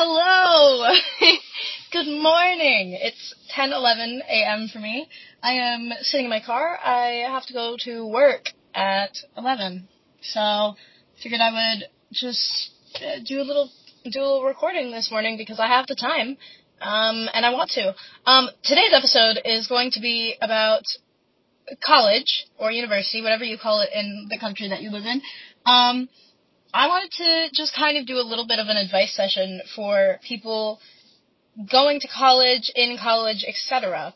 Hello. Good morning. It's 10:11 a.m. for me. I am sitting in my car. I have to go to work at 11. So, figured I would just uh, do a little do a little recording this morning because I have the time. Um, and I want to. Um, today's episode is going to be about college or university, whatever you call it in the country that you live in. Um, I wanted to just kind of do a little bit of an advice session for people going to college, in college, etc.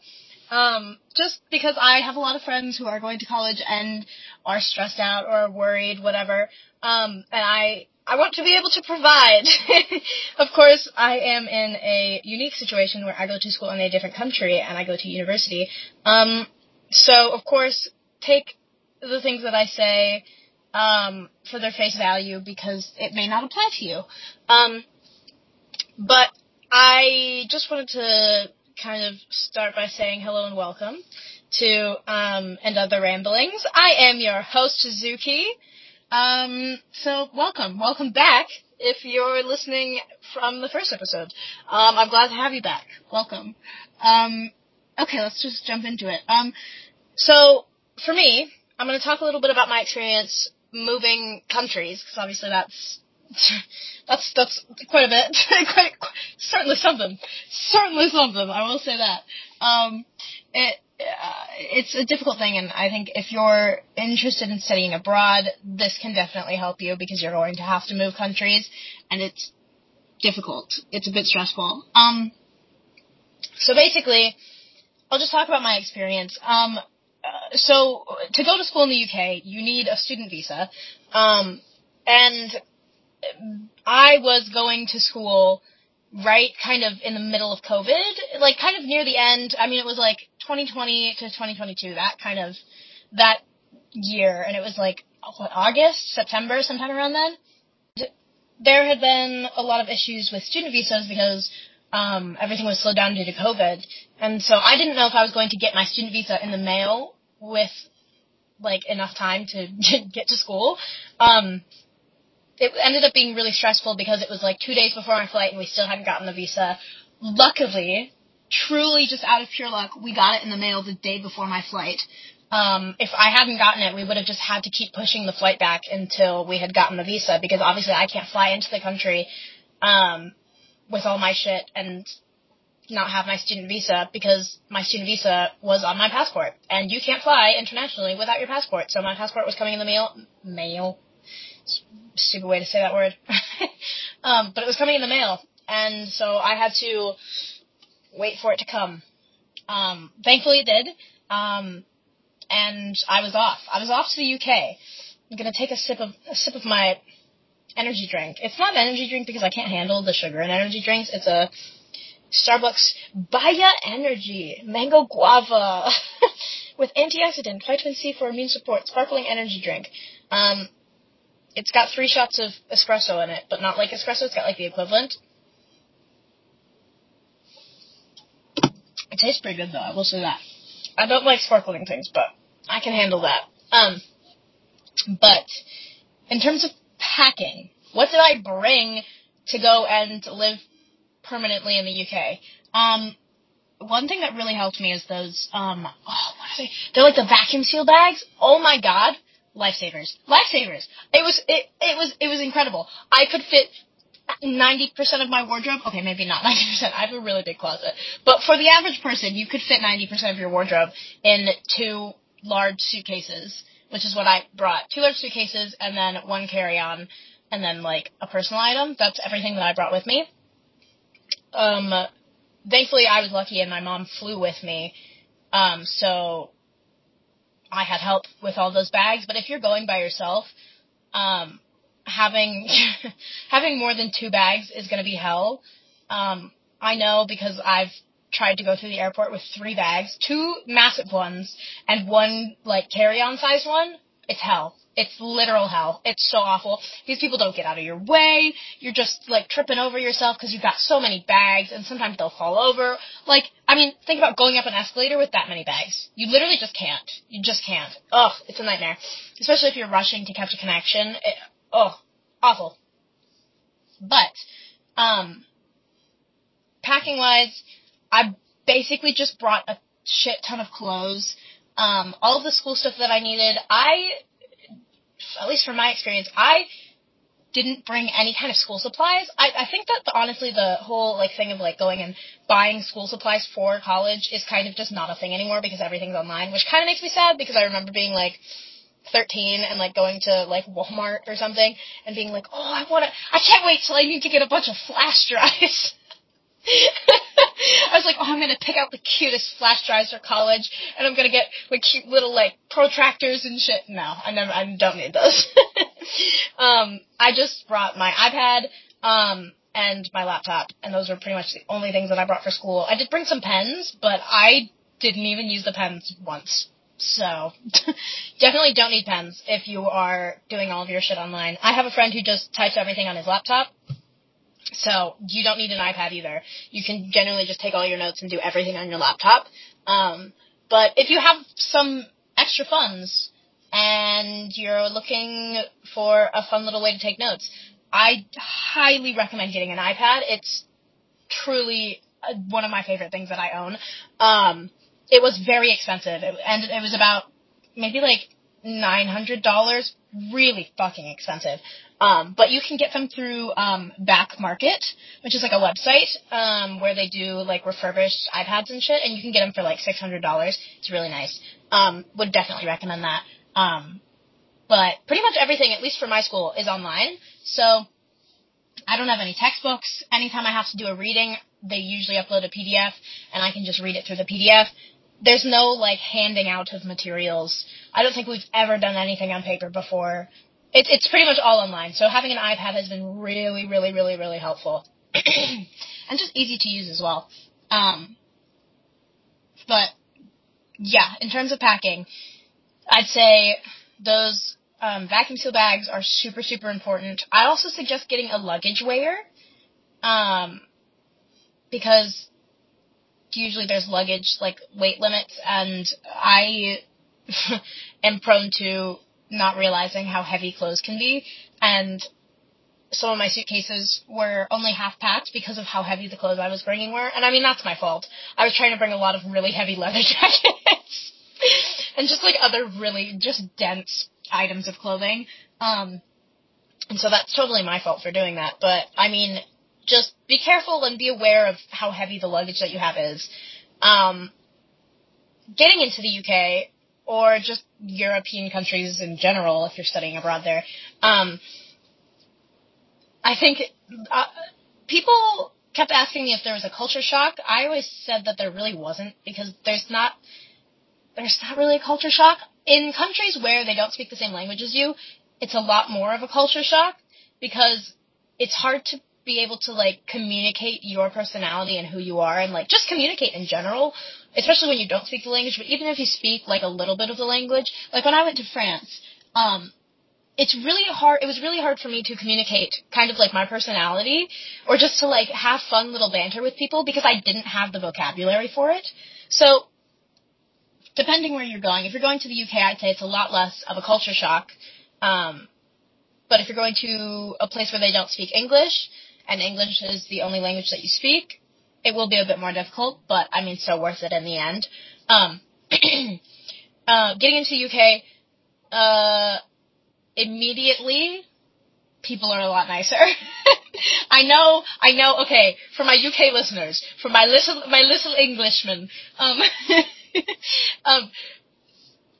Um, just because I have a lot of friends who are going to college and are stressed out or worried, whatever. Um, and I I want to be able to provide. of course, I am in a unique situation where I go to school in a different country and I go to university. Um, so of course, take the things that I say um, for their face value because it may not apply to you. Um, but I just wanted to kind of start by saying hello and welcome to um, and other ramblings. I am your host Suzuki. Um, so welcome, welcome back. If you're listening from the first episode, um, I'm glad to have you back. Welcome. Um, okay, let's just jump into it. Um, so for me, I'm going to talk a little bit about my experience moving countries because obviously that's that's that's quite a bit, quite, quite, certainly something, certainly something. I will say that. Um, it uh, it's a difficult thing, and I think if you're interested in studying abroad, this can definitely help you because you're going to have to move countries, and it's difficult. It's a bit stressful. Um, so basically, I'll just talk about my experience. Um, so to go to school in the UK, you need a student visa, um, and I was going to school right kind of in the middle of COVID, like kind of near the end. I mean, it was like 2020 to 2022, that kind of that year, and it was like what August, September, sometime around then. There had been a lot of issues with student visas because um, everything was slowed down due to COVID, and so I didn't know if I was going to get my student visa in the mail with like enough time to get to school. Um, it ended up being really stressful because it was like two days before my flight and we still hadn't gotten the visa. Luckily, truly just out of pure luck, we got it in the mail the day before my flight. Um, if I hadn't gotten it, we would have just had to keep pushing the flight back until we had gotten the visa because obviously I can't fly into the country um, with all my shit and not have my student visa because my student visa was on my passport and you can't fly internationally without your passport. So my passport was coming in the mail, mail, stupid way to say that word. um, but it was coming in the mail, and so I had to wait for it to come. Um, thankfully, it did. Um, and I was off. I was off to the UK. I'm gonna take a sip of a sip of my energy drink. It's not an energy drink because I can't handle the sugar in energy drinks. It's a Starbucks Baya Energy Mango Guava with antioxidant, vitamin C for immune support, sparkling energy drink. Um, it's got three shots of espresso in it, but not like espresso. It's got like the equivalent. It tastes pretty good though. I will say that. I don't like sparkling things, but I can handle that. Um, but in terms of packing, what did I bring to go and live permanently in the UK? Um, one thing that really helped me is those um, oh, what are they? They're like the vacuum seal bags. Oh my god lifesavers. Lifesavers. It was it it was it was incredible. I could fit ninety percent of my wardrobe. Okay, maybe not ninety percent. I have a really big closet, but for the average person, you could fit ninety percent of your wardrobe in two large suitcases, which is what I brought. Two large suitcases and then one carry-on, and then like a personal item. That's everything that I brought with me. Um, thankfully, I was lucky, and my mom flew with me. Um, so I had help with all those bags. But if you're going by yourself, um, having having more than two bags is going to be hell. Um, I know because I've tried to go through the airport with three bags, two massive ones and one like carry-on size one. It's hell. It's literal hell. It's so awful. These people don't get out of your way. You're just like tripping over yourself because you've got so many bags and sometimes they'll fall over. Like, I mean, think about going up an escalator with that many bags. You literally just can't. You just can't. Ugh, it's a nightmare. Especially if you're rushing to catch a connection. It, oh, awful. But, um, packing wise, I basically just brought a shit ton of clothes. Um, all of the school stuff that I needed. I, at least from my experience, I didn't bring any kind of school supplies. I, I think that the, honestly the whole like thing of like going and buying school supplies for college is kind of just not a thing anymore because everything's online, which kind of makes me sad because I remember being like 13 and like going to like Walmart or something and being like, oh, I want to, I can't wait till I need to get a bunch of flash drives. I was like, oh, I'm gonna pick out the cutest flash drives for college, and I'm gonna get like cute little like protractors and shit. No, I never, I don't need those. um, I just brought my iPad, um, and my laptop, and those were pretty much the only things that I brought for school. I did bring some pens, but I didn't even use the pens once. So, definitely don't need pens if you are doing all of your shit online. I have a friend who just types everything on his laptop, so you don't need an iPad either. You can generally just take all your notes and do everything on your laptop. Um, but if you have some extra funds and you're looking for a fun little way to take notes, I highly recommend getting an iPad. It's truly uh, one of my favorite things that I own. Um, it was very expensive, and it was about maybe like nine hundred dollars. Really fucking expensive. Um, but you can get them through um, Back Market, which is like a website um, where they do like refurbished iPads and shit, and you can get them for like six hundred dollars. It's really nice. Um, would definitely recommend that. Um, but pretty much everything, at least for my school, is online. So I don't have any textbooks. Anytime I have to do a reading, they usually upload a PDF, and I can just read it through the PDF. There's no like handing out of materials. I don't think we've ever done anything on paper before. It, it's pretty much all online. So having an iPad has been really, really, really, really helpful, and just easy to use as well. Um, but yeah, in terms of packing, I'd say those um, vacuum seal bags are super, super important. I also suggest getting a luggage weigher, um, because usually there's luggage like weight limits, and I am prone to not realizing how heavy clothes can be, and some of my suitcases were only half packed because of how heavy the clothes I was bringing were. And I mean, that's my fault. I was trying to bring a lot of really heavy leather jackets and just like other really just dense items of clothing. Um, and so that's totally my fault for doing that. But I mean, just be careful and be aware of how heavy the luggage that you have is. Um, getting into the UK or just European countries in general, if you're studying abroad there, um, I think uh, people kept asking me if there was a culture shock. I always said that there really wasn't because there's not there's not really a culture shock in countries where they don't speak the same language as you. It's a lot more of a culture shock because it's hard to be able to like communicate your personality and who you are and like just communicate in general especially when you don't speak the language, but even if you speak like a little bit of the language, like when I went to France, um, it's really hard, it was really hard for me to communicate kind of like my personality or just to like have fun little banter with people because I didn't have the vocabulary for it. So, depending where you're going, if you're going to the UK, I'd say it's a lot less of a culture shock. Um, but if you're going to a place where they don't speak English, and English is the only language that you speak, it will be a bit more difficult, but I mean, so worth it in the end. Um, uh, getting into UK, uh, immediately, people are a lot nicer. I know, I know. Okay, for my UK listeners, for my little, my little Englishmen, um, um,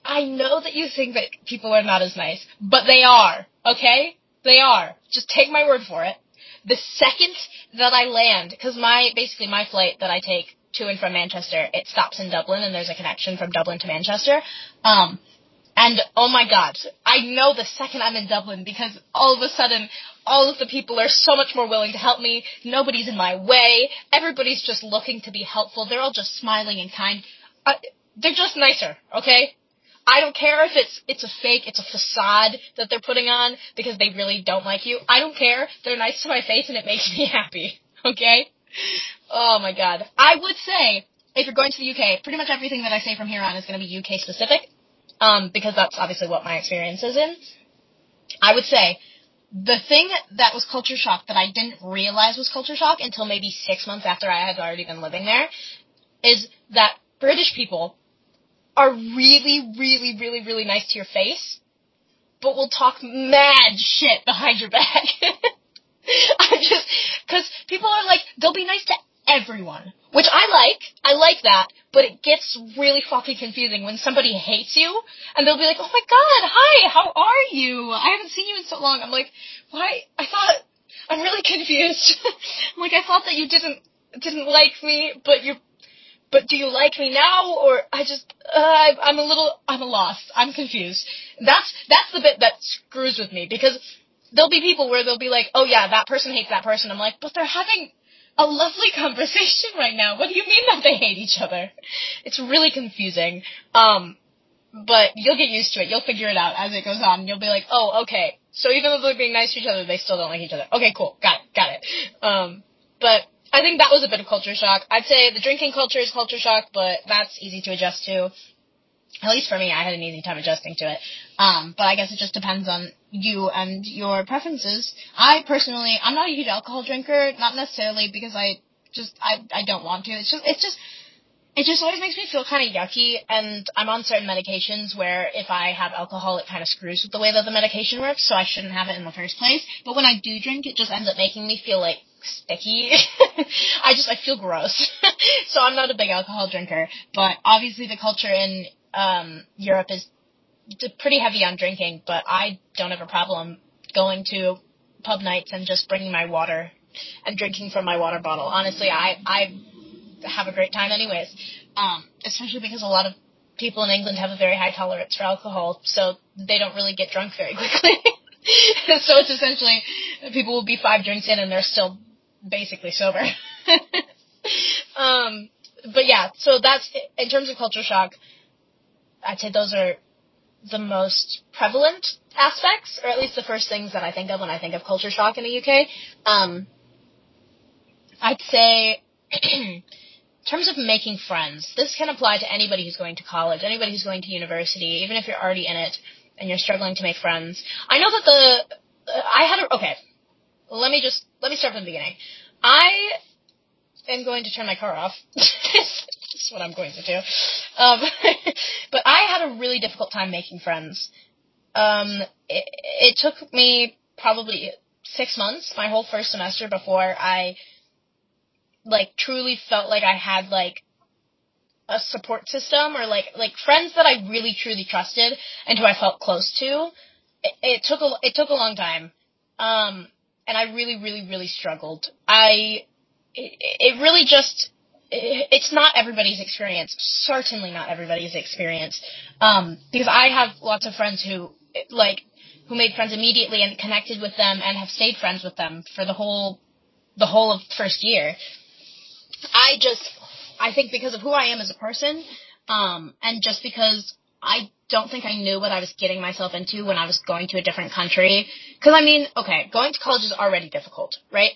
I know that you think that people are not as nice, but they are. Okay, they are. Just take my word for it. The second that I land, because my basically my flight that I take to and from Manchester, it stops in Dublin, and there's a connection from Dublin to Manchester. Um, and oh my god, I know the second I'm in Dublin because all of a sudden, all of the people are so much more willing to help me. Nobody's in my way. Everybody's just looking to be helpful. They're all just smiling and kind. Uh, they're just nicer, okay? I don't care if it's it's a fake, it's a facade that they're putting on because they really don't like you. I don't care. They're nice to my face and it makes me happy. Okay? Oh my god. I would say if you're going to the UK, pretty much everything that I say from here on is going to be UK specific, um, because that's obviously what my experience is in. I would say the thing that was culture shock that I didn't realize was culture shock until maybe six months after I had already been living there is that British people are really, really, really, really nice to your face, but will talk mad shit behind your back. I just, cause people are like, they'll be nice to everyone, which I like. I like that, but it gets really fucking confusing when somebody hates you and they'll be like, "Oh my god, hi, how are you? I haven't seen you in so long." I'm like, "Why? I thought I'm really confused. I'm like, I thought that you didn't didn't like me, but you're but do you like me now or I just uh, I'm a little I'm a lost. I'm confused. That's that's the bit that screws with me because there'll be people where they'll be like, "Oh yeah, that person hates that person." I'm like, "But they're having a lovely conversation right now. What do you mean that they hate each other? It's really confusing. Um, but you'll get used to it. You'll figure it out as it goes on. You'll be like, oh, okay. So even though they're being nice to each other, they still don't like each other. Okay, cool. Got it. Got it. Um, but I think that was a bit of culture shock. I'd say the drinking culture is culture shock, but that's easy to adjust to. At least for me, I had an easy time adjusting to it. Um, but I guess it just depends on you and your preferences. I personally, I'm not a huge alcohol drinker, not necessarily because I just, I, I don't want to. It's just, it's just, it just always makes me feel kind of yucky, and I'm on certain medications where if I have alcohol, it kind of screws with the way that the medication works, so I shouldn't have it in the first place. But when I do drink, it just ends up making me feel like sticky. I just, I feel gross. so I'm not a big alcohol drinker, but obviously the culture in um, Europe is pretty heavy on drinking, but I don't have a problem going to pub nights and just bringing my water and drinking from my water bottle. Honestly, I I have a great time anyways. Um, especially because a lot of people in England have a very high tolerance for alcohol, so they don't really get drunk very quickly. so it's essentially people will be five drinks in and they're still basically sober. um, but yeah, so that's in terms of culture shock. I'd say those are the most prevalent aspects, or at least the first things that I think of when I think of culture shock in the UK. Um, I'd say, in terms of making friends, this can apply to anybody who's going to college, anybody who's going to university, even if you're already in it and you're struggling to make friends. I know that the, uh, I had a, okay, let me just, let me start from the beginning. I am going to turn my car off. That's what I'm going to do. Um, but I had a really difficult time making friends. Um, it, it took me probably six months, my whole first semester, before I like truly felt like I had like a support system or like like friends that I really truly trusted and who I felt close to. It, it took a it took a long time, um, and I really really really struggled. I it, it really just it's not everybody's experience. Certainly not everybody's experience. Um, because I have lots of friends who like who made friends immediately and connected with them and have stayed friends with them for the whole the whole of first year. I just I think because of who I am as a person, um, and just because I don't think I knew what I was getting myself into when I was going to a different country. Because I mean, okay, going to college is already difficult, right?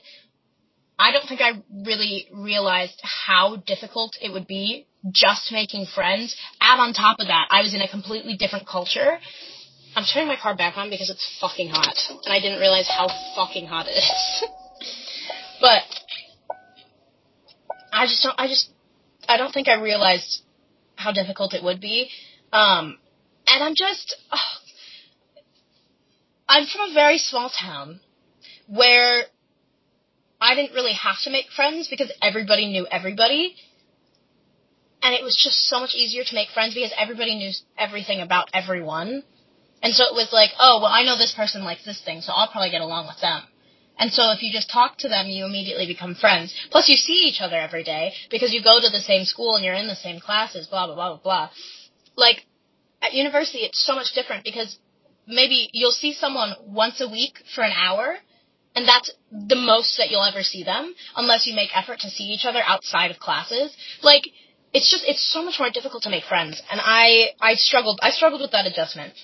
I don't think I really realized how difficult it would be just making friends. Add on top of that, I was in a completely different culture. I'm turning my car back on because it's fucking hot, and I didn't realize how fucking hot it is. but I just don't. I just. I don't think I realized how difficult it would be. Um, and I'm just. Oh, I'm from a very small town where I didn't really have to make friends because everybody knew everybody. And it was just so much easier to make friends because everybody knew everything about everyone. And so it was like, oh, well, I know this person likes this thing, so I'll probably get along with them. And so if you just talk to them, you immediately become friends. Plus you see each other every day because you go to the same school and you're in the same classes, blah, blah, blah, blah, blah. Like, at university, it's so much different because maybe you'll see someone once a week for an hour, and that's the most that you'll ever see them, unless you make effort to see each other outside of classes. Like, it's just, it's so much more difficult to make friends, and I, I struggled, I struggled with that adjustment.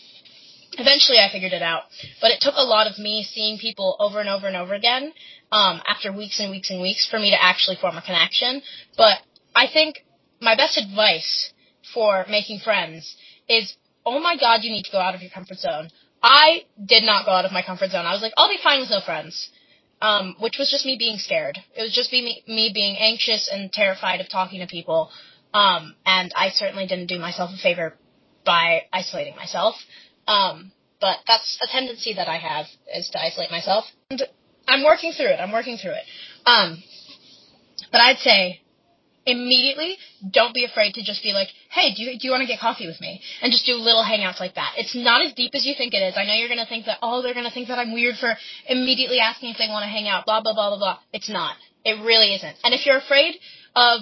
Eventually I figured it out, but it took a lot of me seeing people over and over and over again, um, after weeks and weeks and weeks for me to actually form a connection. But I think my best advice for making friends is, oh my god, you need to go out of your comfort zone I did not go out of my comfort zone. I was like, I'll be fine with no friends. Um, which was just me being scared. It was just me, me being anxious and terrified of talking to people. Um, and I certainly didn't do myself a favor by isolating myself. Um, but that's a tendency that I have is to isolate myself. And I'm working through it. I'm working through it. Um, but I'd say immediately don't be afraid to just be like, hey, do you, do you want to get coffee with me? And just do little hangouts like that. It's not as deep as you think it is. I know you're going to think that, oh, they're going to think that I'm weird for immediately asking if they want to hang out, blah, blah, blah, blah, blah. It's not. It really isn't. And if you're afraid of,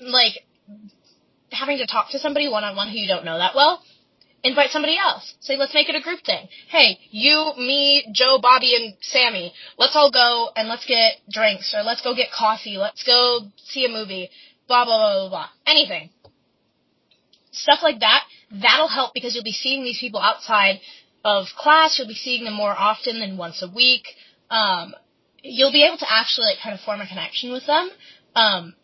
like, having to talk to somebody one on one who you don't know that well, invite somebody else. Say, let's make it a group thing. Hey, you, me, Joe, Bobby, and Sammy, let's all go and let's get drinks, or let's go get coffee, let's go see a movie, blah, blah, blah, blah, blah. Anything. Stuff like that, that'll help because you'll be seeing these people outside of class, you'll be seeing them more often than once a week. Um, you'll be able to actually like kind of form a connection with them. Um,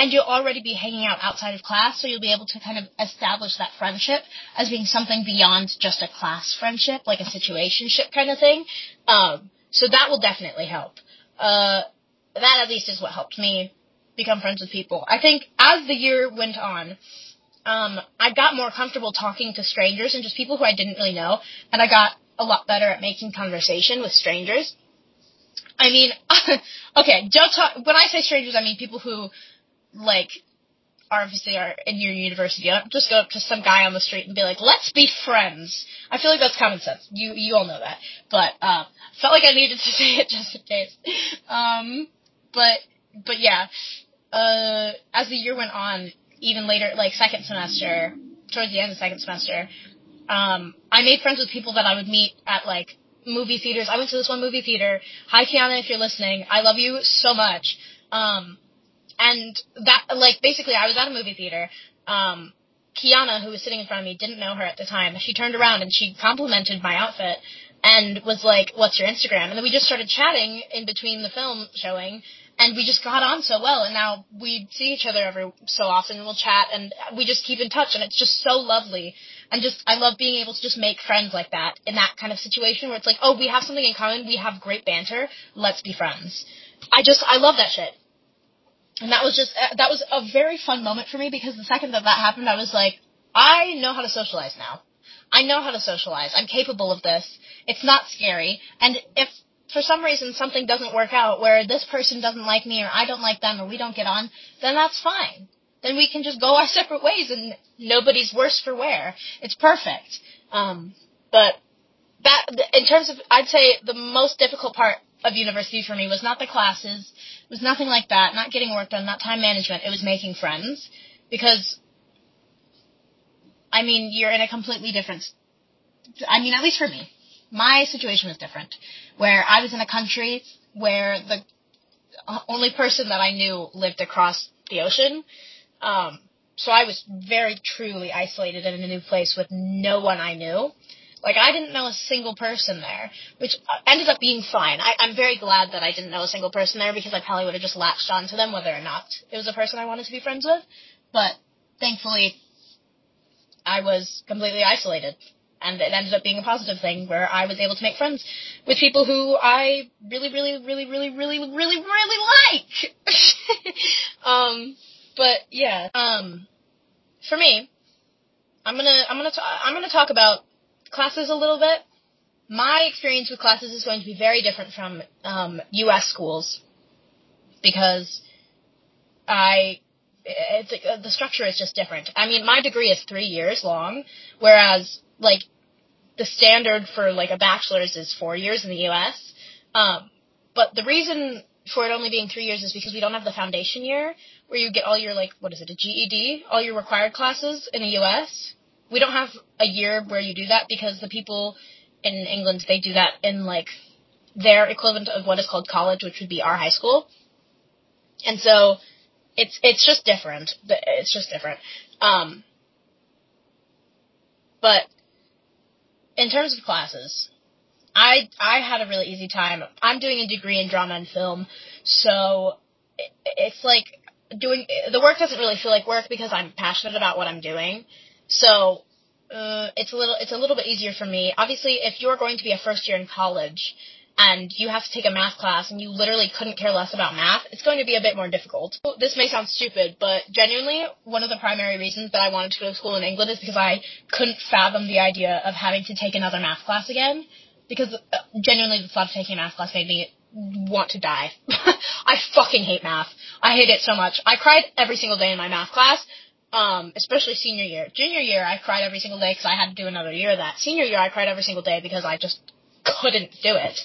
and you'll already be hanging out outside of class, so you'll be able to kind of establish that friendship as being something beyond just a class friendship, like a situationship kind of thing. Um, so that will definitely help. Uh, that at least is what helped me become friends with people. I think as the year went on, um, I got more comfortable talking to strangers and just people who I didn't really know, and I got a lot better at making conversation with strangers. I mean, okay, don't talk, when I say strangers, I mean people who like obviously are in your university. You don't just go up to some guy on the street and be like, "Let's be friends." I feel like that's common sense. You you all know that, but um, felt like I needed to say it just in case. Um, but but yeah, uh, as the year went on, even later, like second semester, towards the end of second semester, um, I made friends with people that I would meet at like movie theaters. I went to this one movie theater. Hi, Kiana, if you're listening, I love you so much. Um, and that, like, basically, I was at a movie theater. Um, Kiana, who was sitting in front of me, didn't know her at the time. She turned around and she complimented my outfit and was like, "What's your Instagram?" And then we just started chatting in between the film showing, and we just got on so well. And now we see each other every so often, and we'll chat, and we just keep in touch, and it's just so lovely. And just I love being able to just make friends like that in that kind of situation where it's like, oh, we have something in common, we have great banter, let's be friends. I just I love that shit and that was just uh, that was a very fun moment for me because the second that that happened, I was like, I know how to socialize now. I know how to socialize. I'm capable of this. It's not scary. And if for some reason something doesn't work out where this person doesn't like me or I don't like them or we don't get on, then that's fine. Then we can just go our separate ways and nobody's worse for wear. It's perfect. Um, but that, in terms of, I'd say the most difficult part of university for me was not the classes, it was nothing like that, not getting work done, not time management, it was making friends. Because, I mean, you're in a completely different, I mean, at least for me, my situation was different. Where I was in a country where the only person that I knew lived across the ocean. Um, so I was very truly isolated in a new place with no one I knew. Like I didn't know a single person there, which ended up being fine. I, I'm very glad that I didn't know a single person there because I probably would have just latched onto them whether or not it was a person I wanted to be friends with. But thankfully, I was completely isolated, and it ended up being a positive thing where I was able to make friends with people who I really, really, really, really, really, really, really like. um, but yeah, um, for me, I'm gonna I'm gonna t- I'm gonna talk about classes a little bit. My experience with classes is going to be very different from um, U.S. schools because I it's uh, the structure is just different. I mean, my degree is three years long, whereas like the standard for like a bachelor's is four years in the U.S. Um, but the reason for it only being three years is because we don't have the foundation year where you get all your like what is it a GED, all your required classes in the U.S we don't have a year where you do that because the people in England they do that in like their equivalent of what is called college, which would be our high school. And so it's it's just different. It's just different. Um, but in terms of classes, I I had a really easy time. I'm doing a degree in drama and film, so it, it's like doing the work doesn't really feel like work because I'm passionate about what I'm doing. So uh, it's a little it's a little bit easier for me. Obviously, if you're going to be a first year in college and you have to take a math class and you literally couldn't care less about math, it's going to be a bit more difficult. This may sound stupid, but genuinely, one of the primary reasons that I wanted to go to school in England is because I couldn't fathom the idea of having to take another math class again. Because uh, genuinely, the thought of taking a math class made me want to die. I fucking hate math. I hate it so much. I cried every single day in my math class, um, especially senior year. Junior year, I cried every single day because I had to do another year of that. Senior year, I cried every single day because I just couldn't do it.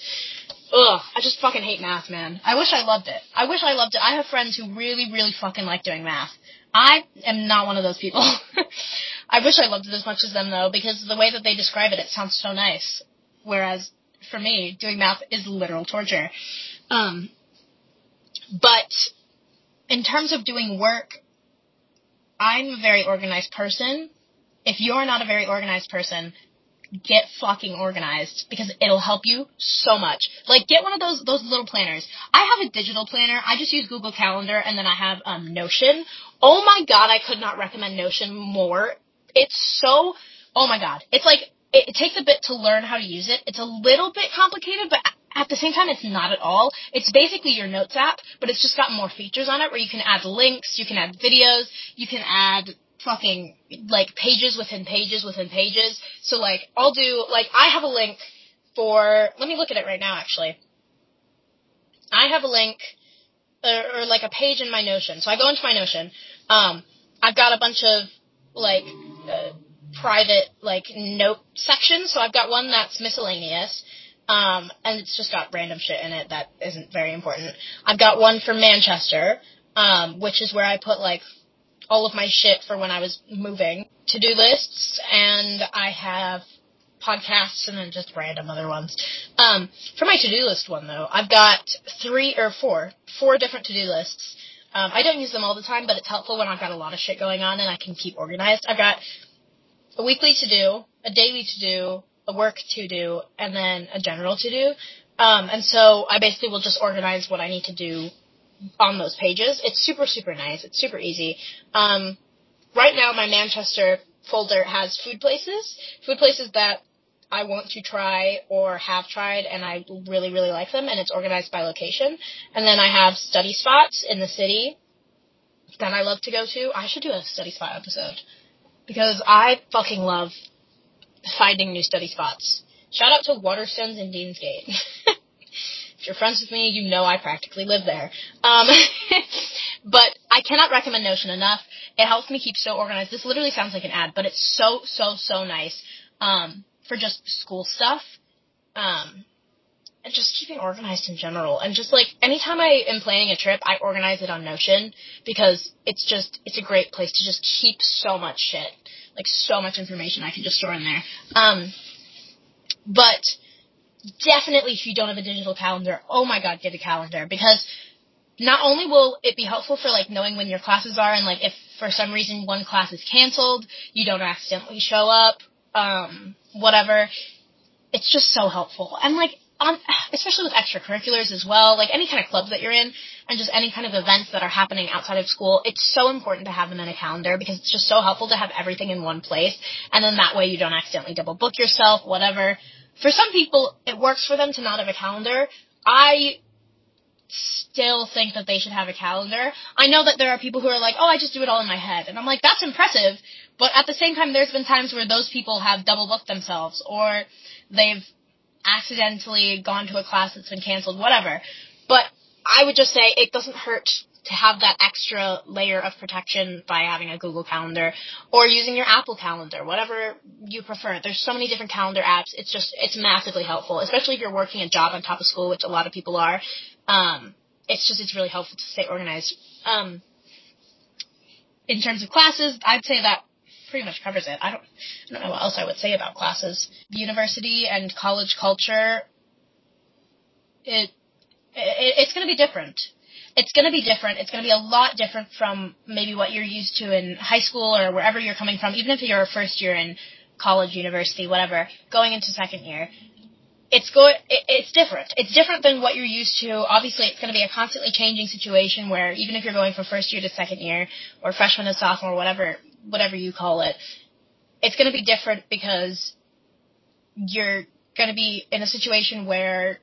Ugh, I just fucking hate math, man. I wish I loved it. I wish I loved it. I have friends who really, really fucking like doing math. I am not one of those people. I wish I loved it as much as them though, because the way that they describe it, it sounds so nice. Whereas for me, doing math is literal torture. Um, but in terms of doing work, I'm a very organized person. If you're not a very organized person, get fucking organized because it'll help you so much. Like get one of those those little planners. I have a digital planner. I just use Google Calendar and then I have um, Notion. Oh my god, I could not recommend Notion more. It's so oh my god. It's like it, it takes a bit to learn how to use it. It's a little bit complicated, but at the same time, it's not at all. It's basically your notes app, but it's just got more features on it where you can add links, you can add videos, you can add fucking like pages within pages within pages. So like I'll do like I have a link for let me look at it right now actually. I have a link or, or like a page in my Notion. So I go into my Notion. Um, I've got a bunch of like uh, private like note sections. So I've got one that's miscellaneous. Um, and it's just got random shit in it that isn't very important. I've got one for Manchester, um, which is where I put like all of my shit for when I was moving. To do lists, and I have podcasts and then just random other ones. Um, for my to do list one though, I've got three or four, four different to do lists. Um, I don't use them all the time, but it's helpful when I've got a lot of shit going on and I can keep organized. I've got a weekly to do, a daily to do, a work to do, and then a general to do. Um, and so I basically will just organize what I need to do on those pages. It's super, super nice. It's super easy. Um, right now, my Manchester folder has food places, food places that I want to try or have tried, and I really, really like them, and it's organized by location. And then I have study spots in the city that I love to go to. I should do a study spot episode because I fucking love finding new study spots. Shout out to Waterstones and Deansgate. if you're friends with me, you know I practically live there. Um, but I cannot recommend Notion enough. It helps me keep so organized. This literally sounds like an ad, but it's so, so, so nice um, for just school stuff. Um, and just keeping organized in general. And just like anytime I am planning a trip, I organize it on Notion because it's just it's a great place to just keep so much shit, like so much information I can just store in there. Um, but definitely if you don't have a digital calendar, oh my god, get a calendar because not only will it be helpful for like knowing when your classes are and like if for some reason one class is canceled, you don't accidentally show up, um, whatever. It's just so helpful. And like on, especially with extracurriculars as well, like any kind of club that you're in, and just any kind of events that are happening outside of school, it's so important to have them in a calendar because it's just so helpful to have everything in one place, and then that way you don't accidentally double book yourself, whatever. For some people, it works for them to not have a calendar. I still think that they should have a calendar. I know that there are people who are like, oh, I just do it all in my head. And I'm like, that's impressive. But at the same time, there's been times where those people have double booked themselves or they've accidentally gone to a class that's been canceled, whatever. But I would just say it doesn't hurt to have that extra layer of protection by having a Google Calendar or using your Apple Calendar, whatever you prefer. There's so many different calendar apps. It's just it's massively helpful, especially if you're working a job on top of school, which a lot of people are. Um, it's just it's really helpful to stay organized. Um, in terms of classes, I'd say that pretty much covers it. I don't, I don't know what else I would say about classes. University and college culture, it, it it's going to be different. It's going to be different. It's going to be a lot different from maybe what you're used to in high school or wherever you're coming from. Even if you're a first year in college, university, whatever, going into second year, it's go it's different. It's different than what you're used to. Obviously, it's going to be a constantly changing situation where even if you're going from first year to second year or freshman to sophomore, whatever whatever you call it, it's going to be different because you're going to be in a situation where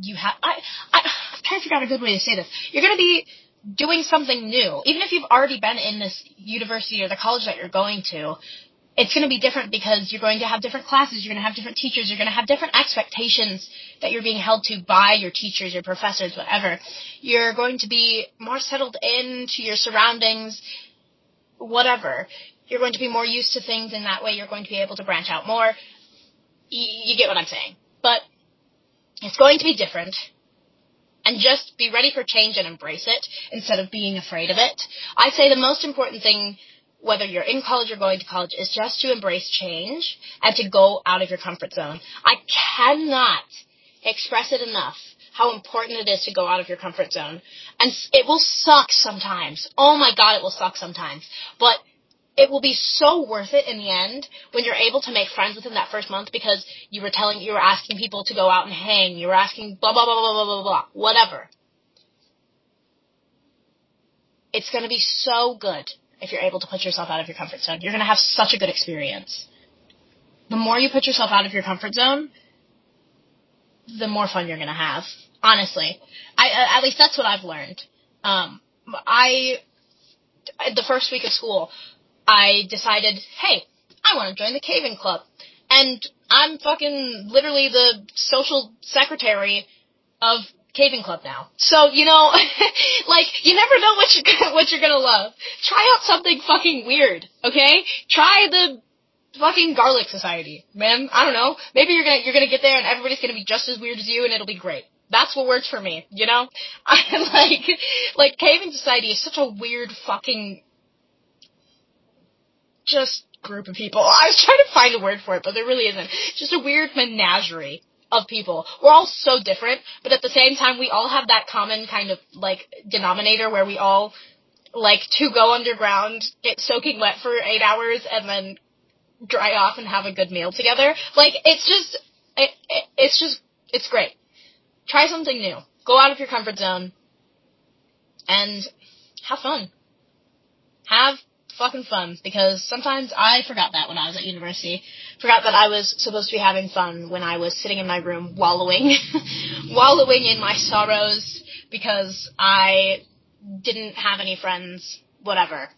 you have. I, I, I'm trying to figure out a good way to say this. You're going to be doing something new, even if you've already been in this university or the college that you're going to. It's going to be different because you're going to have different classes, you're going to have different teachers, you're going to have different expectations that you're being held to by your teachers, your professors, whatever. You're going to be more settled into your surroundings, whatever. You're going to be more used to things, and that way you're going to be able to branch out more. Y- you get what I'm saying. But it's going to be different and just be ready for change and embrace it instead of being afraid of it. I say the most important thing, whether you're in college or going to college, is just to embrace change and to go out of your comfort zone. I cannot express it enough how important it is to go out of your comfort zone. And it will suck sometimes. Oh my god, it will suck sometimes. But it will be so worth it in the end when you're able to make friends within that first month because you were telling you were asking people to go out and hang, you were asking blah blah blah blah blah blah blah whatever. It's going to be so good if you're able to put yourself out of your comfort zone. You're going to have such a good experience. The more you put yourself out of your comfort zone, the more fun you're to have. Honestly, I at least that's what I've learned. Um, I the first week of school, I decided, hey, I want to join the caving club. And I'm fucking literally the social secretary of caving club now. So, you know, like, you never know what you're, what you're gonna love. Try out something fucking weird, okay? Try the fucking garlic society, man. I don't know. Maybe you're gonna, you're gonna get there and everybody's gonna be just as weird as you and it'll be great. That's what works for me, you know? I like, like, caving society is such a weird fucking just group of people. I was trying to find a word for it, but there really isn't. Just a weird menagerie of people. We're all so different, but at the same time, we all have that common kind of like denominator where we all like to go underground, get soaking wet for eight hours, and then dry off and have a good meal together. Like it's just, it, it, it's just, it's great. Try something new. Go out of your comfort zone and have fun. Have fucking fun because sometimes I forgot that when I was at university. Forgot that I was supposed to be having fun when I was sitting in my room wallowing, wallowing in my sorrows because I didn't have any friends, whatever.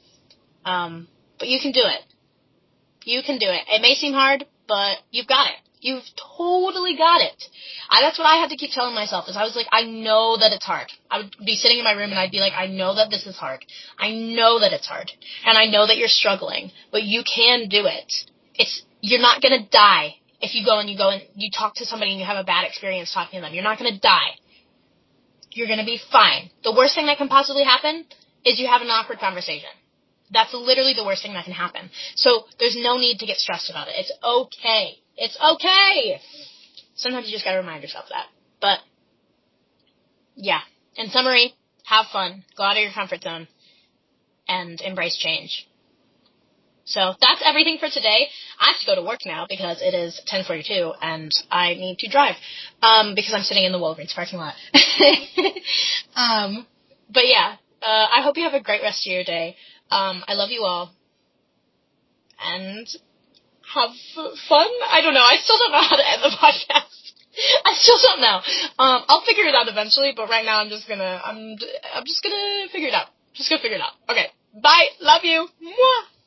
Um, but you can do it. You can do it. It may seem hard, but you've got it. You've totally got it. I, that's what I had to keep telling myself is I was like, I know that it's hard. I would be sitting in my room and I'd be like, I know that this is hard. I know that it's hard. And I know that you're struggling, but you can do it. It's, you're not gonna die if you go and you go and you talk to somebody and you have a bad experience talking to them. You're not gonna die. You're gonna be fine. The worst thing that can possibly happen is you have an awkward conversation. That's literally the worst thing that can happen. So there's no need to get stressed about it. It's okay. It's okay. Sometimes you just gotta remind yourself that. But, yeah. In summary, have fun, go out of your comfort zone, and embrace change. So that's everything for today. I have to go to work now because it is 10:42 and I need to drive um, because I'm sitting in the Walgreens parking lot. um, but yeah, uh, I hope you have a great rest of your day. Um, I love you all, and have fun. I don't know. I still don't know how to end the podcast. I still don't know. Um, I'll figure it out eventually, but right now I'm just gonna, I'm, I'm just gonna figure it out. Just gonna figure it out. Okay. Bye. Love you. Mwah.